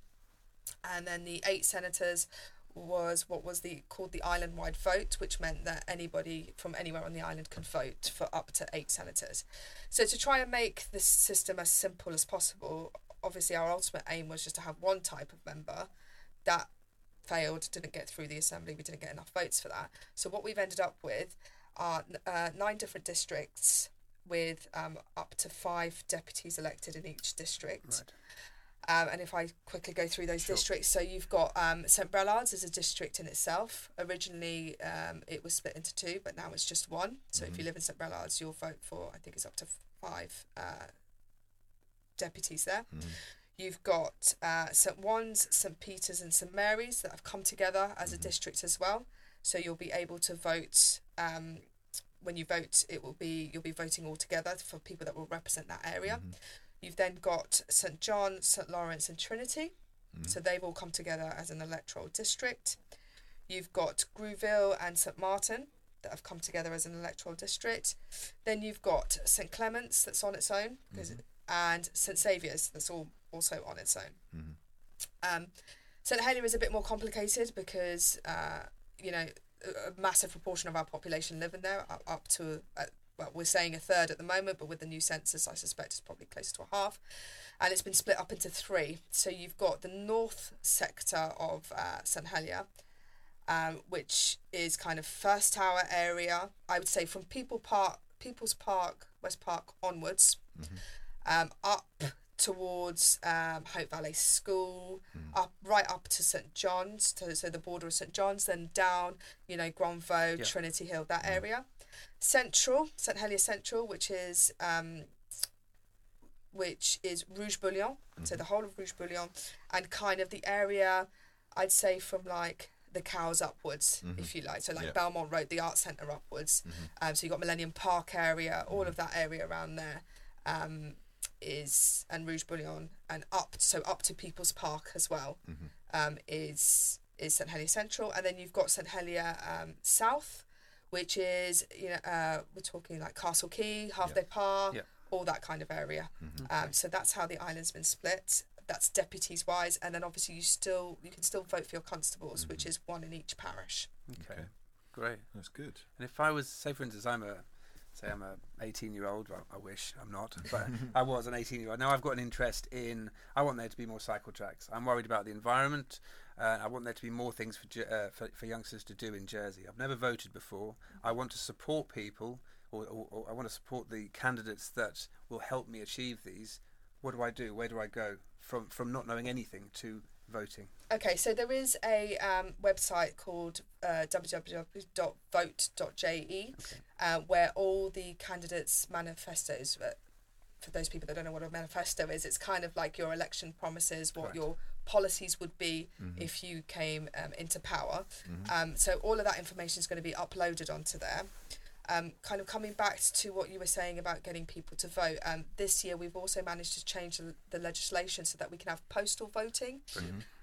And then the eight senators was what was the called the island wide vote, which meant that anybody from anywhere on the island could vote for up to eight senators. So to try and make this system as simple as possible, obviously our ultimate aim was just to have one type of member. That failed, didn't get through the assembly. We didn't get enough votes for that. So what we've ended up with are uh, nine different districts with um, up to five deputies elected in each district. Um, and if I quickly go through those districts, so you've got um, St Brelade's as a district in itself. Originally, um, it was split into two, but now it's just one. So if you live in St Brelade's, you'll vote for I think it's up to five uh, deputies there. You've got uh, St Ouen's, St Peter's, and St Mary's that have come together as a district as well. So you'll be able to vote. Um, when you vote, it will be you'll be voting all together for people that will represent that area. You've then got St John, St Lawrence, and Trinity. So they've all come together as an electoral district. You've got Grouville and St Martin that have come together as an electoral district. Then you've got St Clement's that's on its own, because and St Saviour's that's all also on its own. Um, St Helier is a bit more complicated because uh, you know a massive proportion of our population live in there, up, up to uh, well, we're saying a third at the moment, but with the new census, I suspect it's probably closer to a half. And it's been split up into three. So you've got the north sector of uh, St Helier, um, which is kind of First Tower area. I would say from People Park, People's Park, West Park onwards, um, up towards um, Hope Valley School, up right up to St John's, to, so the border of St John's, then down, you know, Grands Vaux, Yeah. Trinity Hill, that area. Central, St Helier Central, which is um, which is Rouge Bouillon, so the whole of Rouge Bouillon, and kind of the area, I'd say from like the cows upwards, if you like. So like Yeah. Belmont Road, the art Centre upwards. Um, so you've got Millennium Park area, all of that area around there. Um, is and Rouge Bouillon and up so up to People's Park as well um, is is St Helier Central and then you've got St Helier um, South which is you know uh, we're talking like Castle Quay Halfday Park Yeah. all that kind of area um, so that's how the island's been split that's deputies wise and then obviously you still you can still vote for your constables which is one in each parish Okay. Okay. Great. That's good. And if I was, say, for instance, I'm a, say, I'm a 18 year old. Well, I wish I'm not, but [LAUGHS] I was an 18 year old. Now I've got an interest in. I want there to be more cycle tracks. I'm worried about the environment. Uh, I want there to be more things for, uh, for for youngsters to do in Jersey. I've never voted before. I want to support people, or, or, or I want to support the candidates that will help me achieve these. What do I do? Where do I go from from not knowing anything to voting? Okay, so there is a um, website called uh, www.vote.je uh, where all the candidates' manifestos uh, for those people that don't know what a manifesto is, it's kind of like your election promises, what Correct. your policies would be Mm-hmm. if you came um, into power. Um, so all of that information is going to be uploaded onto there. Um, kind of coming back to what you were saying about getting people to vote, um, this year we've also managed to change the, the legislation so that we can have postal voting.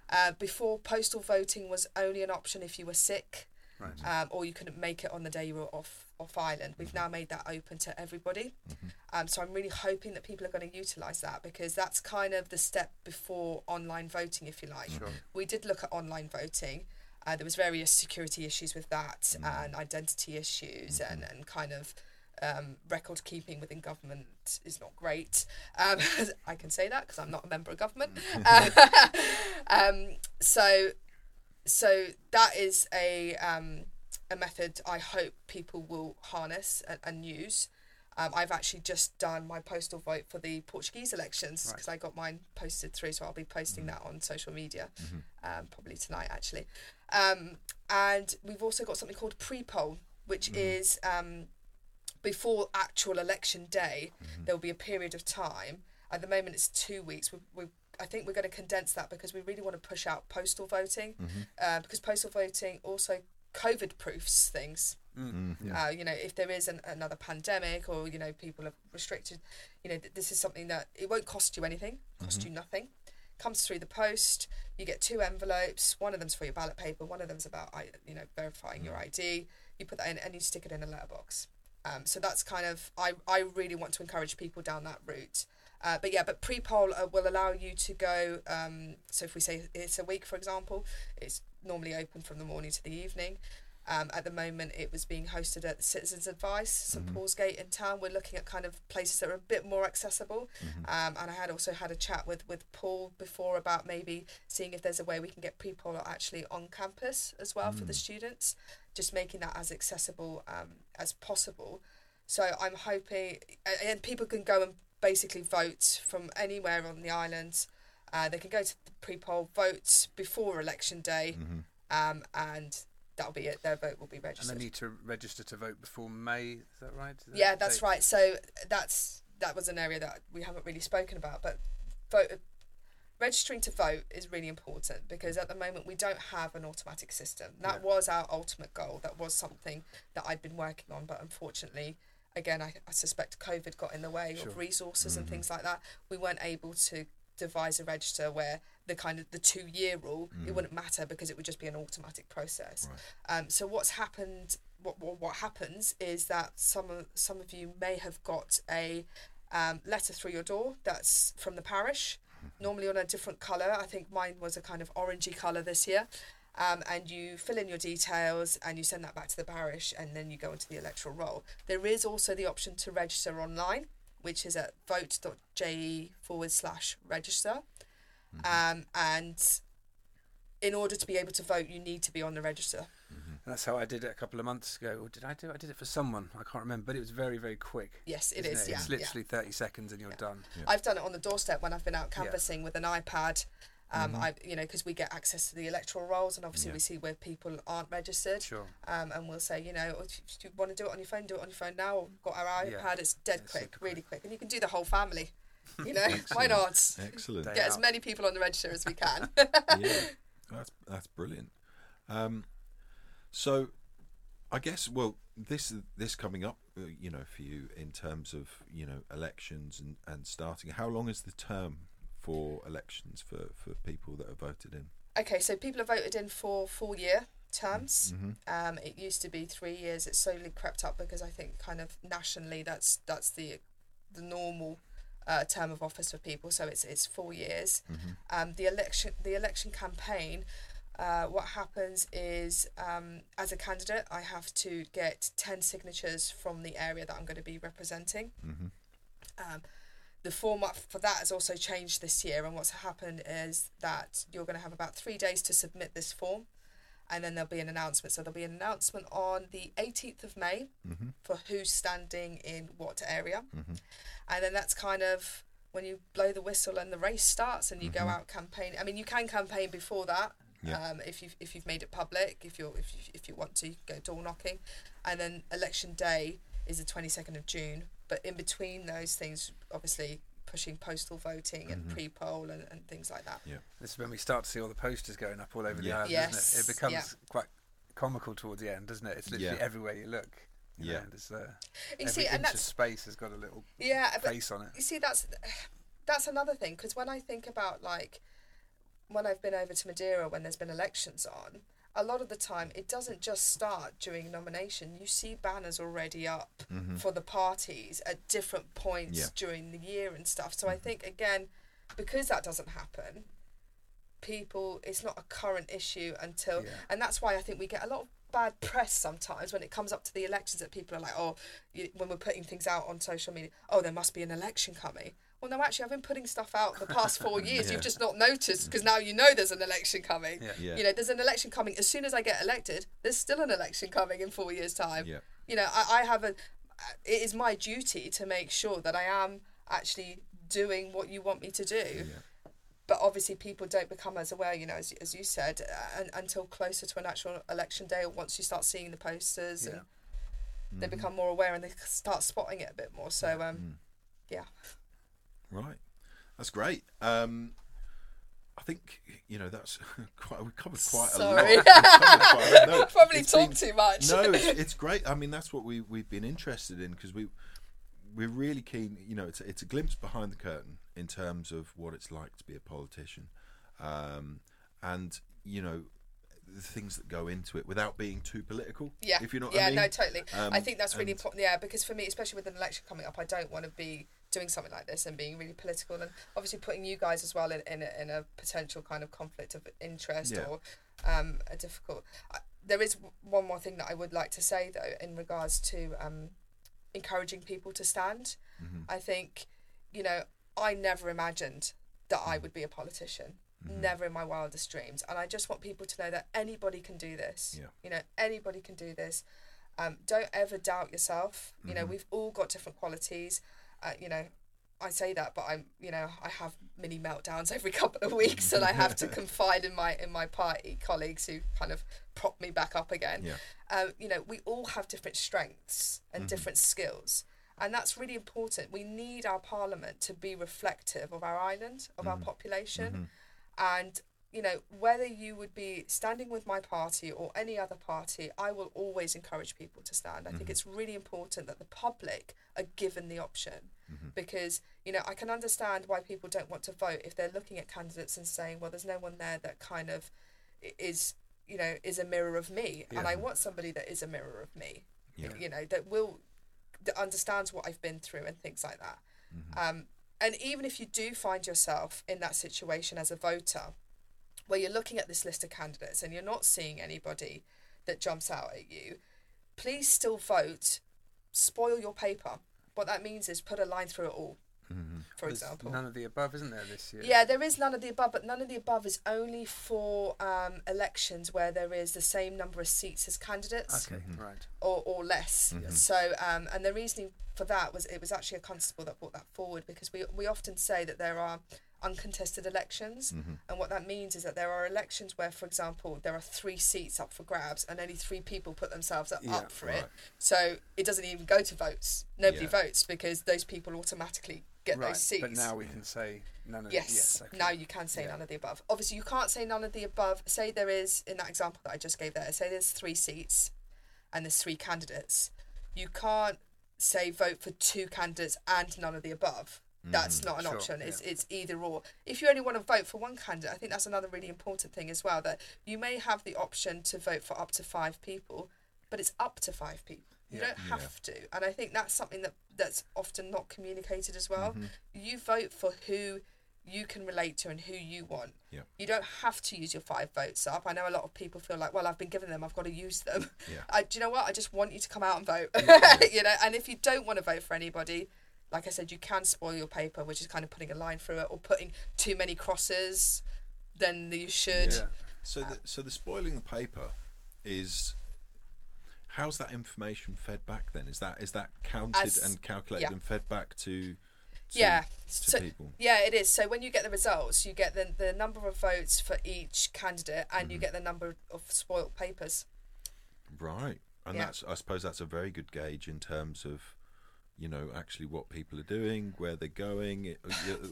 Uh, before, postal voting was only an option if you were sick Right. um, or you couldn't make it on the day you were off off island. We've now made that open to everybody. Um, so I'm really hoping that people are going to utilise that because that's kind of the step before online voting, if you like. Sure. We did look at online voting. Uh, there was various security issues with that and identity issues and, and kind of um, record keeping within government is not great. Um, [LAUGHS] I can say that because I'm not a member of government. Uh, [LAUGHS] um, so so that is a um, a method I hope people will harness and, and use. Um, I've actually just done my postal vote for the Portuguese elections Right. because I got mine posted through, so I'll be posting that on social media um, probably tonight actually. Um, and we've also got something called pre-poll, which is um, before actual election day. There will be a period of time. At the moment, it's two weeks. We, we I think we're going to condense that because we really want to push out postal voting uh, because postal voting also COVID proofs things. Mm, Uh, you know, if there is an, another pandemic or you know people are restricted, you know, th- this is something that it won't cost you anything, cost you nothing. Comes through the post. You get two envelopes. One of them's for your ballot paper. One of them's about I- you know verifying your ID. You put that in and you stick it in a letterbox. Um, so that's kind of I, I really want to encourage people down that route. Uh, but yeah, but pre-poll uh, will allow you to go. Um, so if we say it's a week, for example, it's normally open from the morning to the evening. Um, at the moment, it was being hosted at Citizens Advice, St Paul's Gate in town. We're looking at kind of places that are a bit more accessible. Um, and I had also had a chat with, with Paul before about maybe seeing if there's a way we can get pre-poll actually on campus as well for the students, just making that as accessible um, as possible. So I'm hoping, and people can go and basically vote from anywhere on the island. Uh, they can go to the pre-poll, vote before election day, um, and that'll be it. Their vote will be registered. And they need to register to vote before May. Is that right? Is that yeah, that's date? right. So that's that was an area that we haven't really spoken about, but vote registering to vote is really important because at the moment we don't have an automatic system. That Yeah. was our ultimate goal. That was something that I'd been working on, but unfortunately, again, I, I suspect COVID got in the way Sure. of resources and things like that. We weren't able to devise a register where the kind of the two year rule it wouldn't matter because it would just be an automatic process. Um, so what's happened? What, what what happens is that some of some of you may have got a um, letter through your door that's from the parish, normally on a different colour. I think mine was a kind of orangey colour this year. Um, and you fill in your details and you send that back to the parish and then you go into the electoral roll. There is also the option to register online, which is at vote.je forward slash register. Um, and in order to be able to vote, you need to be on the register. And that's how I did it a couple of months ago. Or did I do? it? I did it for someone. I can't remember, but it was very, very quick. Yes, it isn't is. Yeah, It's yeah. literally thirty seconds and you're done. I've done it on the doorstep when I've been out Yeah. canvassing with an iPad. Um, I, you know, because we get access to the electoral rolls, and obviously Yeah. we see where people aren't registered. Sure. Um, and we'll say, you know, "Oh, if you want to do it on your phone, do it on your phone now. We've got our iPad. Yeah. It's dead It's quick, really quick, and you can do the whole family. [LAUGHS] You know, why not? Excellent. Day Get as out. many people on the register as we can. [LAUGHS] yeah, that's that's brilliant. Um, so, I guess well, this this coming up, uh, you know, for you in terms of you know elections and and starting. How long is the term for elections for for people that are voted in? Okay, so people are voted in for four year terms. Mm-hmm. Um, it used to be three years. It's slowly crept up because I think kind of nationally that's that's the the normal uh, term of office for people. So it's it's four years. Um, the election the election campaign. Uh, what happens is, um, as a candidate, I have to get ten signatures from the area that I'm going to be representing. Mhm. Um, the format for that has also changed this year, and what's happened is that you're going to have about three days to submit this form, and then there'll be an announcement. So there'll be an announcement on the 18th of May Mhm. for who's standing in what area, Mhm. and then that's kind of when you blow the whistle and the race starts, and you go out campaign. I mean, you can campaign before that. Yeah. Um, if you've if you've made it public, if you're if you, if you want to you go door knocking, and then election day is the twenty second of June, but in between those things, obviously pushing postal voting and pre-poll and, and things like that. Yeah, this is when we start to see all the posters going up all over the island, Yes, isn't it? It becomes yeah. quite comical towards the end, doesn't it? It's literally Yeah. everywhere you look. You Yeah. know, there's, uh, You every see, and inch of that's space has got a little yeah, face on it. you see that's that's another thing because when I think about like when I've been over to Madeira when there's been elections on, a lot of the time it doesn't just start during nomination. You see banners already up mm-hmm. for the parties at different points Yeah. during the year and stuff. So I mm-hmm. think again, because that doesn't happen, people it's not a current issue until Yeah. and that's why I think we get a lot of bad press sometimes when it comes up to the elections that people are like oh you, when we're putting things out on social media oh there must be an election coming well no actually I've been putting stuff out the past four [LAUGHS] years Yeah. you've just not noticed because now you know there's an election coming Yeah. Yeah. you know there's an election coming as soon as I get elected there's still an election coming in four years time Yeah. you know I, I have a it is my duty to make sure that I am actually doing what you want me to do but obviously people don't become as aware you know as, as you said uh, un until closer to an actual election day or once you start seeing the posters and Yeah. they become more aware and they start spotting it a bit more so um yeah Right, that's great. Um, I think you know that's [LAUGHS] quite. We covered quite Sorry. a lot. Quite no, [LAUGHS] probably it's talk been- too much no, it's, [LAUGHS] it's great. I mean, that's what we we've been interested in because we we're really keen. You know, it's it's a glimpse behind the curtain in terms of what it's like to be a politician, um, and you know the things that go into it without being too political. yeah if you know what yeah I mean. no totally Um, i think that's really important yeah because for me especially with an election coming up i don't want to be doing something like this and being really political and obviously putting you guys as well in, in, a, in a potential kind of conflict of interest Yeah. or um, a difficult I, there is one more thing that i would like to say though in regards to um, encouraging people to stand Mm-hmm. i think you know i never imagined that Mm. i would be a politician Mm-hmm. never in my wildest dreams and i just want people to know that anybody can do this Yeah. you know anybody can do this um, don't ever doubt yourself you Mm-hmm. know we've all got different qualities uh, you know I say that, but I'm, you know, I have mini meltdowns every [LAUGHS] couple of weeks, and I have to [LAUGHS] confide in my in my party colleagues who kind of prop me back up again. Yeah. Um, you know, we all have different strengths and Mm-hmm. different skills, and that's really important. We need our parliament to be reflective of our island, of Mm-hmm. our population, and you know whether you would be standing with my party or any other party i will always encourage people to stand. I think mm-hmm. it's really important that the public are given the option mm-hmm. because you know i can understand why people don't want to vote if they're looking at candidates and saying well there's no one there that kind of is you know is a mirror of me and i want somebody that is a mirror of me Yeah. you know that will that understands what i've been through and things like that. Mm-hmm. Um, and even if you do find yourself in that situation as a voter where you're looking at this list of candidates and you're not seeing anybody that jumps out at you, please still vote. Spoil your paper. What that means is put a line through it all, for There's example. none of the above, isn't there, this year? Yeah, there is none of the above, but none of the above is only for um, elections where there is the same number of seats as candidates Okay, right. or, or less. So, um, and the reasoning for that was it was actually a constable that brought that forward because we, we often say that there are uncontested elections. Mm-hmm. And what that means is that there are elections where, for example, there are three seats up for grabs and only three people put themselves up, Yeah, up for right. it. So it doesn't even go to votes. Nobody Yeah. votes because those people automatically get right. those seats. But now we can say none of Yes. yes okay. Now you can say Yeah. none of the above. Obviously, you can't say none of the above. Say there is, in that example that I just gave there, say there's three seats and there's three candidates. You can't say vote for two candidates and none of the above. That's not an Sure, option. It's yeah. it's either or. If you only want to vote for one candidate, I think that's another really important thing as well. That you may have the option to vote for up to five people, but it's up to five people. You Yeah. don't have to, and I think that's something that that's often not communicated as well. Mm-hmm. You vote for who you can relate to and who you want. Yeah. You don't have to use your five votes up. I know a lot of people feel like, well, I've been given them, I've got to use them. Yeah. I, do you know what? I just want you to come out and vote. [LAUGHS] you know, and if you don't want to vote for anybody, like I said, you can spoil your paper, which is kind of putting a line through it or putting too many crosses than you should. Yeah. So the so the spoiling the paper is how's that information fed back then? Is that is that counted As- and calculated yeah. and fed back to, to Yeah. to So, people? yeah, it is. So when you get the results, you get the, the number of votes for each candidate and Mm-hmm. you get the number of spoilt papers. Right. And Yeah. that's I suppose that's a very good gauge in terms of you know actually what people are doing, where they're going, it,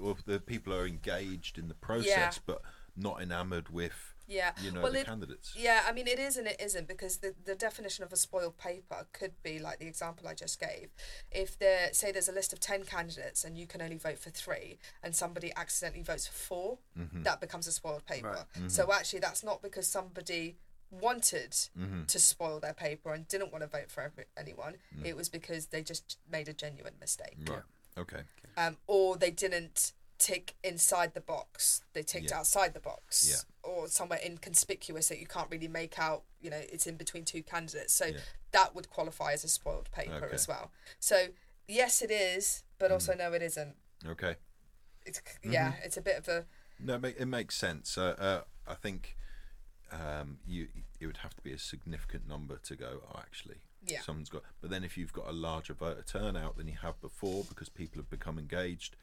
or the people are engaged in the process, Yeah. but not enamoured with Yeah. you know well, the it- candidates. Yeah, I mean, it is and it isn't because the, the definition of a spoiled paper could be like the example I just gave. If there, say, there's a list of 10 candidates and you can only vote for three and somebody accidentally votes for 4 Mm-hmm. that becomes a spoiled paper. Right. So actually, that's not because somebody wanted Mm-hmm. to spoil their paper and didn't want to vote for every, anyone. Mm. It was because they just made a genuine mistake. Right. Okay. Um, or they didn't tick inside the box they ticked Yeah. outside the box Yeah. or somewhere inconspicuous that you can't really make out you know it's in between two candidates so Yeah. that would qualify as a spoiled paper Okay. Mm. as well so yes it is but also no it isn't Okay. it's yeah Mm-hmm. it's a bit of a No, it makes sense. Uh, uh, I think um, you it would have to be a significant number to go. Oh, actually, Yeah. someone's got. But then if you've got a larger voter turnout than you have before, because people have become engaged,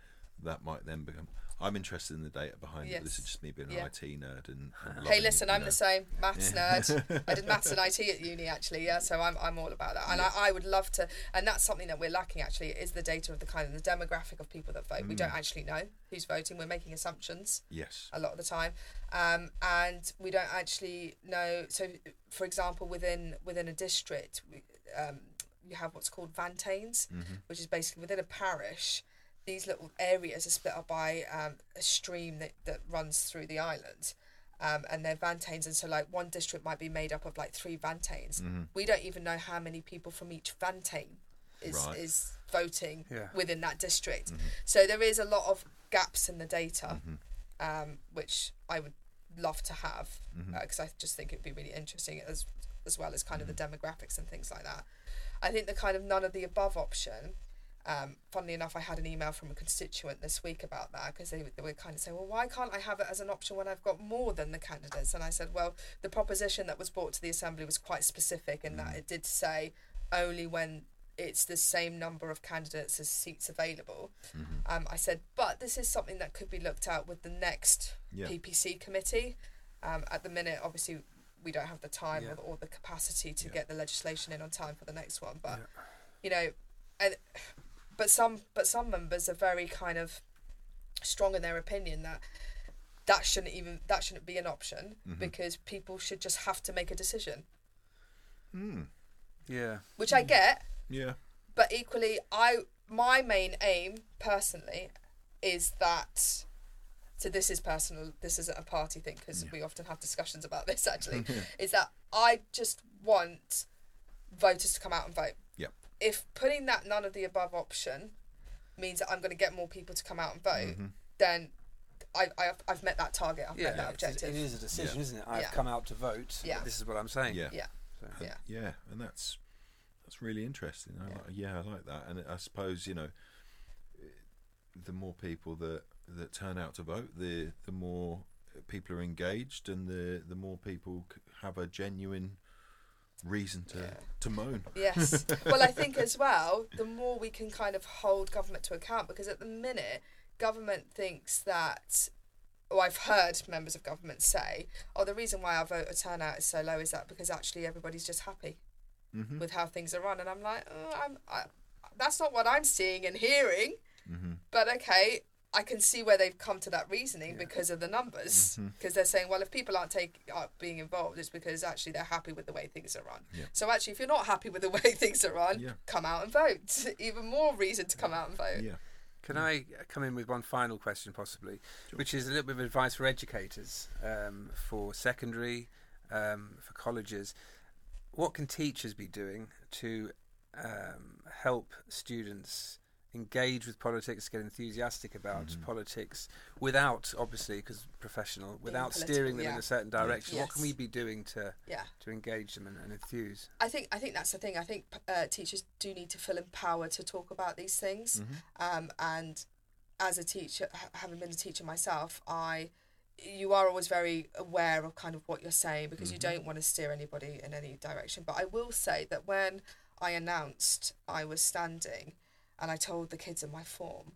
that might then become. I'm interested in the data behind it. This is just me being Yeah. an IT nerd and. and hey listen it, i'm know. the same maths nerd i did maths and it [LAUGHS] at uni actually yeah so i'm, I'm all about that and I, I would love to and that's something that we're lacking actually is the data of the kind of the demographic of people that vote we Mm. don't actually know who's voting we're making assumptions Yes. a lot of the time um, and we don't actually know so for example within within a district we, um, you have what's called vingtaines which is basically within a parish these little areas are split up by um, a stream that, that runs through the island um, and they're vingtaines and so like one district might be made up of like three vingtaines we don't even know how many people from each vingtaine is, Right. is voting Yeah. within that district so there is a lot of gaps in the data um, which I would love to have because I just think it would be really interesting as as well as kind of the demographics and things like that. I think the kind of none of the above option. Um, funnily enough, I had an email from a constituent this week about that because they, they were kind of saying, well, why can't I have it as an option when I've got more than the candidates? And I said, well, the proposition that was brought to the assembly was quite specific in that it did say only when it's the same number of candidates as seats available. Um, I said, but this is something that could be looked at with the next Yeah. PPC committee. Um, at the minute, obviously, we don't have the time Yeah. or, the, or the capacity to Yeah. get the legislation in on time for the next one. But you know, and but some but some members are very kind of strong in their opinion that that shouldn't even that shouldn't be an option Mm-hmm. because people should just have to make a decision, Mm. Yeah. which I get. Yeah. but equally i my main aim personally is that so this is personal this isn't a party thing because we often have discussions about this actually [LAUGHS] is that i just want voters to come out and vote Yep. If putting that none of the above option means that i'm going to get more people to come out and vote Mm-hmm. then I, I, I've met that target i've Yeah. met that it's- objective is a decision, Yeah. isn't it? I've Yeah. come out to vote. Yeah. This is what I'm saying. Yeah. yeah So, And- Yeah. yeah, and that's that's really interesting. I Yeah. Like, yeah, I like that. And I suppose you know, the more people that that turn out to vote, the the more people are engaged, and the the more people have a genuine reason to Yeah. to moan. Yes. [LAUGHS] well, I think as well, the more we can kind of hold government to account, because at the minute, government thinks that, or I've heard members of government say, oh, the reason why our voter turnout is so low is that because actually everybody's just happy Mm-hmm. with how things are run. And I'm like, oh, I'm, I, that's not what I'm seeing and hearing. Mm-hmm. But okay, I can see where they've come to that reasoning Yeah. because of the numbers. Mm-hmm. Because they're saying, well, if people aren't take, are being involved, it's because actually they're happy with the way things are run. Yeah. So actually, if you're not happy with the [LAUGHS] way things are run, Yeah. come out and vote. [LAUGHS] Even more reason to come out and vote. Yeah. Can I come in with one final question, possibly, Sure. which is a little bit of advice for educators, um, for secondary, um, for colleges. What can teachers be doing to um, help students engage with politics, get enthusiastic about Mhm. politics, without obviously, because professional, without steering them in a certain direction? What can we be doing to Yeah. to engage them and, and enthuse? I think I think that's the thing. I think uh, teachers do need to feel empowered to talk about these things. Mm-hmm. Um, and as a teacher, having been a teacher myself, I you are always very aware of kind of what you're saying because you don't want to steer anybody in any direction. But I will say that when I announced I was standing, and I told the kids in my form,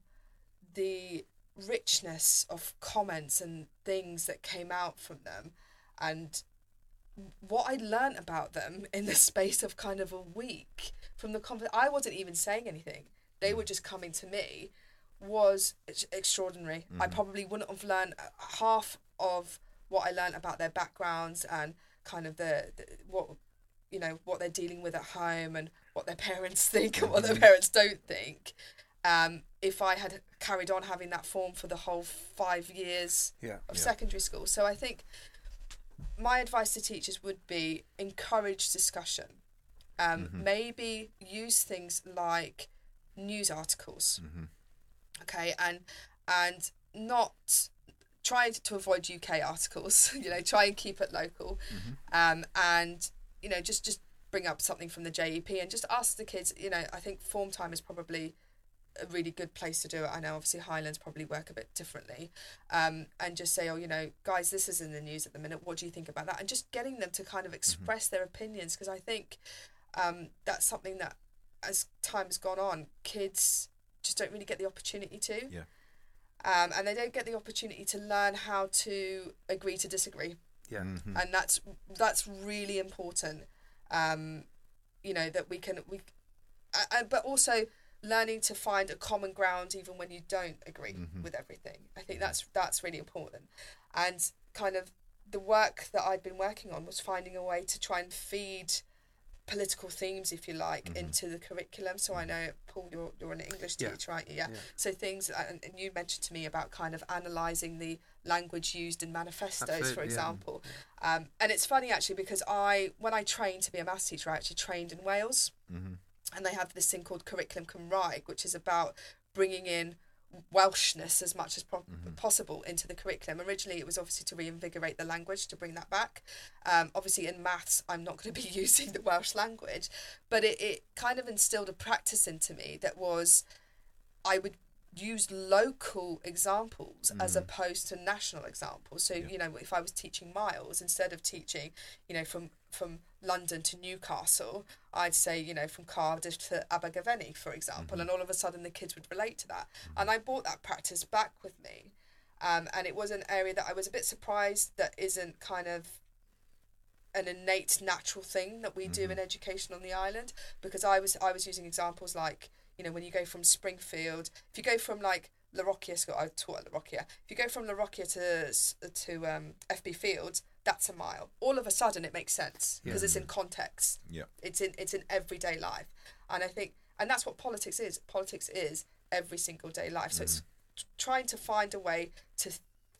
the richness of comments and things that came out from them, and what I learnt about them [LAUGHS] in the space of kind of a week from the conver- I wasn't even saying anything. they were just coming to me was ex- extraordinary. I probably wouldn't have learned uh, half of what I learned about their backgrounds and kind of the, the what you know what they're dealing with at home and what their parents [LAUGHS] think and what their parents don't think. Um, if I had carried on having that form for the whole five years Yeah. of Yeah. secondary school, so I think my advice to teachers would be encourage discussion. Um, Maybe use things like news articles, okay, and and not try to avoid UK articles. [LAUGHS] You know, try and keep it local, um, and you know just just bring up something from the JEP and just ask the kids. You know, I think form time is probably a really good place to do it. I know obviously Highlands probably work a bit differently, um, and just say, oh, you know, guys, this is in the news at the minute. What do you think about that? And just getting them to kind of express their opinions because I think um, that's something that, as time has gone on, kids just don't really get the opportunity to. Yeah. Um, and they don't get the opportunity to learn how to agree to disagree Yeah. Mm-hmm. and that's that's really important um you know that we can we uh, but also learning to find a common ground even when you don't agree Mhm. with everything. I think that's that's really important. And kind of the work that i'd been working on was finding a way to try and feed political themes if you like into the curriculum so i know paul you're, you're an english Yeah. teacher aren't you yeah, Yeah. so things and, and you mentioned to me about kind of analyzing the language used in manifestos for Absolutely, yeah. example um, and it's funny actually because I, when I trained to be a maths teacher, I actually trained in Wales, Mm-hmm. and they have this thing called Curriculum Cymreig, which is about bringing in Welshness as much as po- possible into the curriculum. Originally, it was obviously to reinvigorate the language, to bring that back. Um, obviously, in maths, I'm not going to be [LAUGHS] using the Welsh language, but it, it kind of instilled a practice into me that was I would use local examples as opposed to national examples. So you know, if I was teaching miles instead of teaching, you know, from from London to Newcastle, I'd say you know from Cardiff to Abergavenny, for example, and all of a sudden the kids would relate to that. And I brought that practice back with me, um, and it was an area that I was a bit surprised that isn't kind of an innate natural thing that we do in education on the island because I was I was using examples like you know when you go from Springfield if you go from like La Rocquier school I taught at if you go from La Rocquier to to um, FB Fields that's a mile. All of a sudden it makes sense because it's in context. Yeah. it's in it's in everyday life. And I think and that's what politics is. Politics is every single day life. So it's mm-hmm. t- trying to find a way to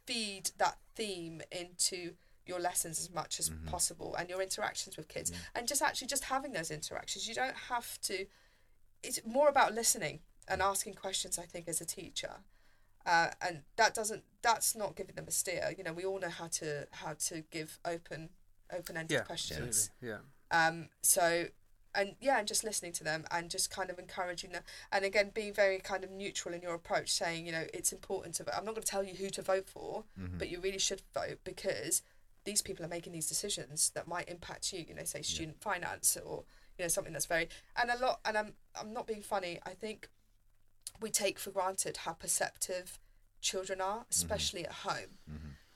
feed that theme into your lessons as much as mm-hmm. possible and your interactions with kids. Mm-hmm. And just actually just having those interactions. You don't have to it's more about listening and mm. asking questions i think as a teacher uh, and that doesn't that's not giving them a steer you know we all know how to how to give open open-ended Yeah. questions absolutely, Yeah. um, so, and yeah, and just listening to them and just kind of encouraging them. And again, being very kind of neutral in your approach, saying, you know, it's important to vote. I'm not going to tell you who to vote for, but you really should vote because these people are making these decisions that might impact you, you know, say student finance or, you know, something that's very, and a lot, and I'm, I'm not being funny, I think we take for granted how perceptive children are, especially at home.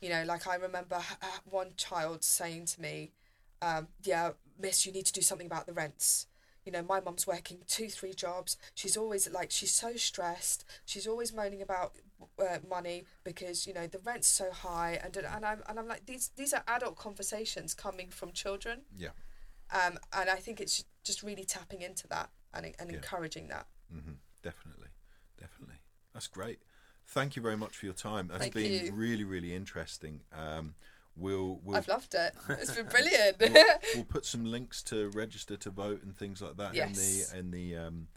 You know, like I remember one child saying to me, um, yeah, miss, you need to do something about the rents. You know, my mum's working two, three jobs. She's always like, she's so stressed. She's always moaning about uh, money because you know the rent's so high, and and I'm and I'm like, these these are adult conversations coming from children, Yeah. um, and I think it's just really tapping into that and and Yeah. encouraging that. hmm Definitely, definitely. That's great. Thank you very much for your time. That's Thank been you. really, really interesting. Um, we'll we'll, I've loved it. It's been [LAUGHS] brilliant. we'll [LAUGHS] we'll put some links to register to vote and things like that Yes. in the in the um,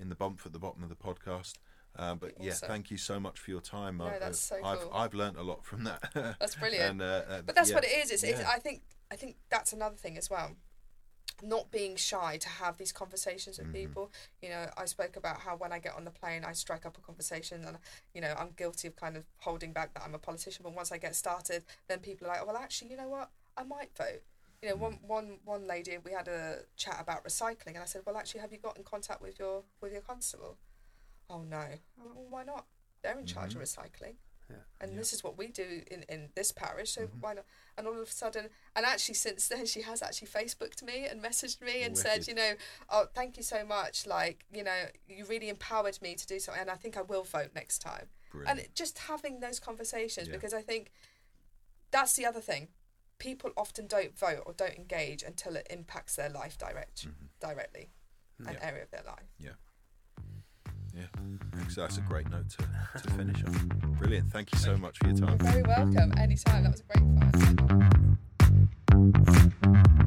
in the bump at the bottom of the podcast. Um, but yeah, thank you so much for your time. No, I, that's so I've cool. I've learnt a lot from that. That's [LAUGHS] brilliant. and, uh, uh, But that's yeah. what it is. It's, it's I think I think that's another thing as well. Not being shy to have these conversations with Mm-hmm. people. You know, I spoke about how when I get on the plane, I strike up a conversation, and you know, I'm guilty of kind of holding back that I'm a politician. But once I get started, then people are like, oh, well, actually, you know what? I might vote. You know, Mm. one one one lady, we had a chat about recycling, and I said, well, actually, have you got in contact with your with your constable? Oh no. Well, why not? They're in charge Mm-hmm. of recycling. Yeah. And Yeah. this is what we do in, in this parish, so Mhm. why not? And all of a sudden, and actually, since then, she has actually Facebooked me and messaged me and said, you know, oh, thank you so much. Like, you know, you really empowered me to do something, and I think I will vote next time. Brilliant. And it- just having those conversations, Yeah. because I think that's the other thing. People often don't vote or don't engage until it impacts their life direct, Mhm. directly, an area of their life. Yeah. Yeah, so that's a great note to, to finish on. Brilliant. Thank you so much for your time. You're very welcome. Anytime. That was a great fun.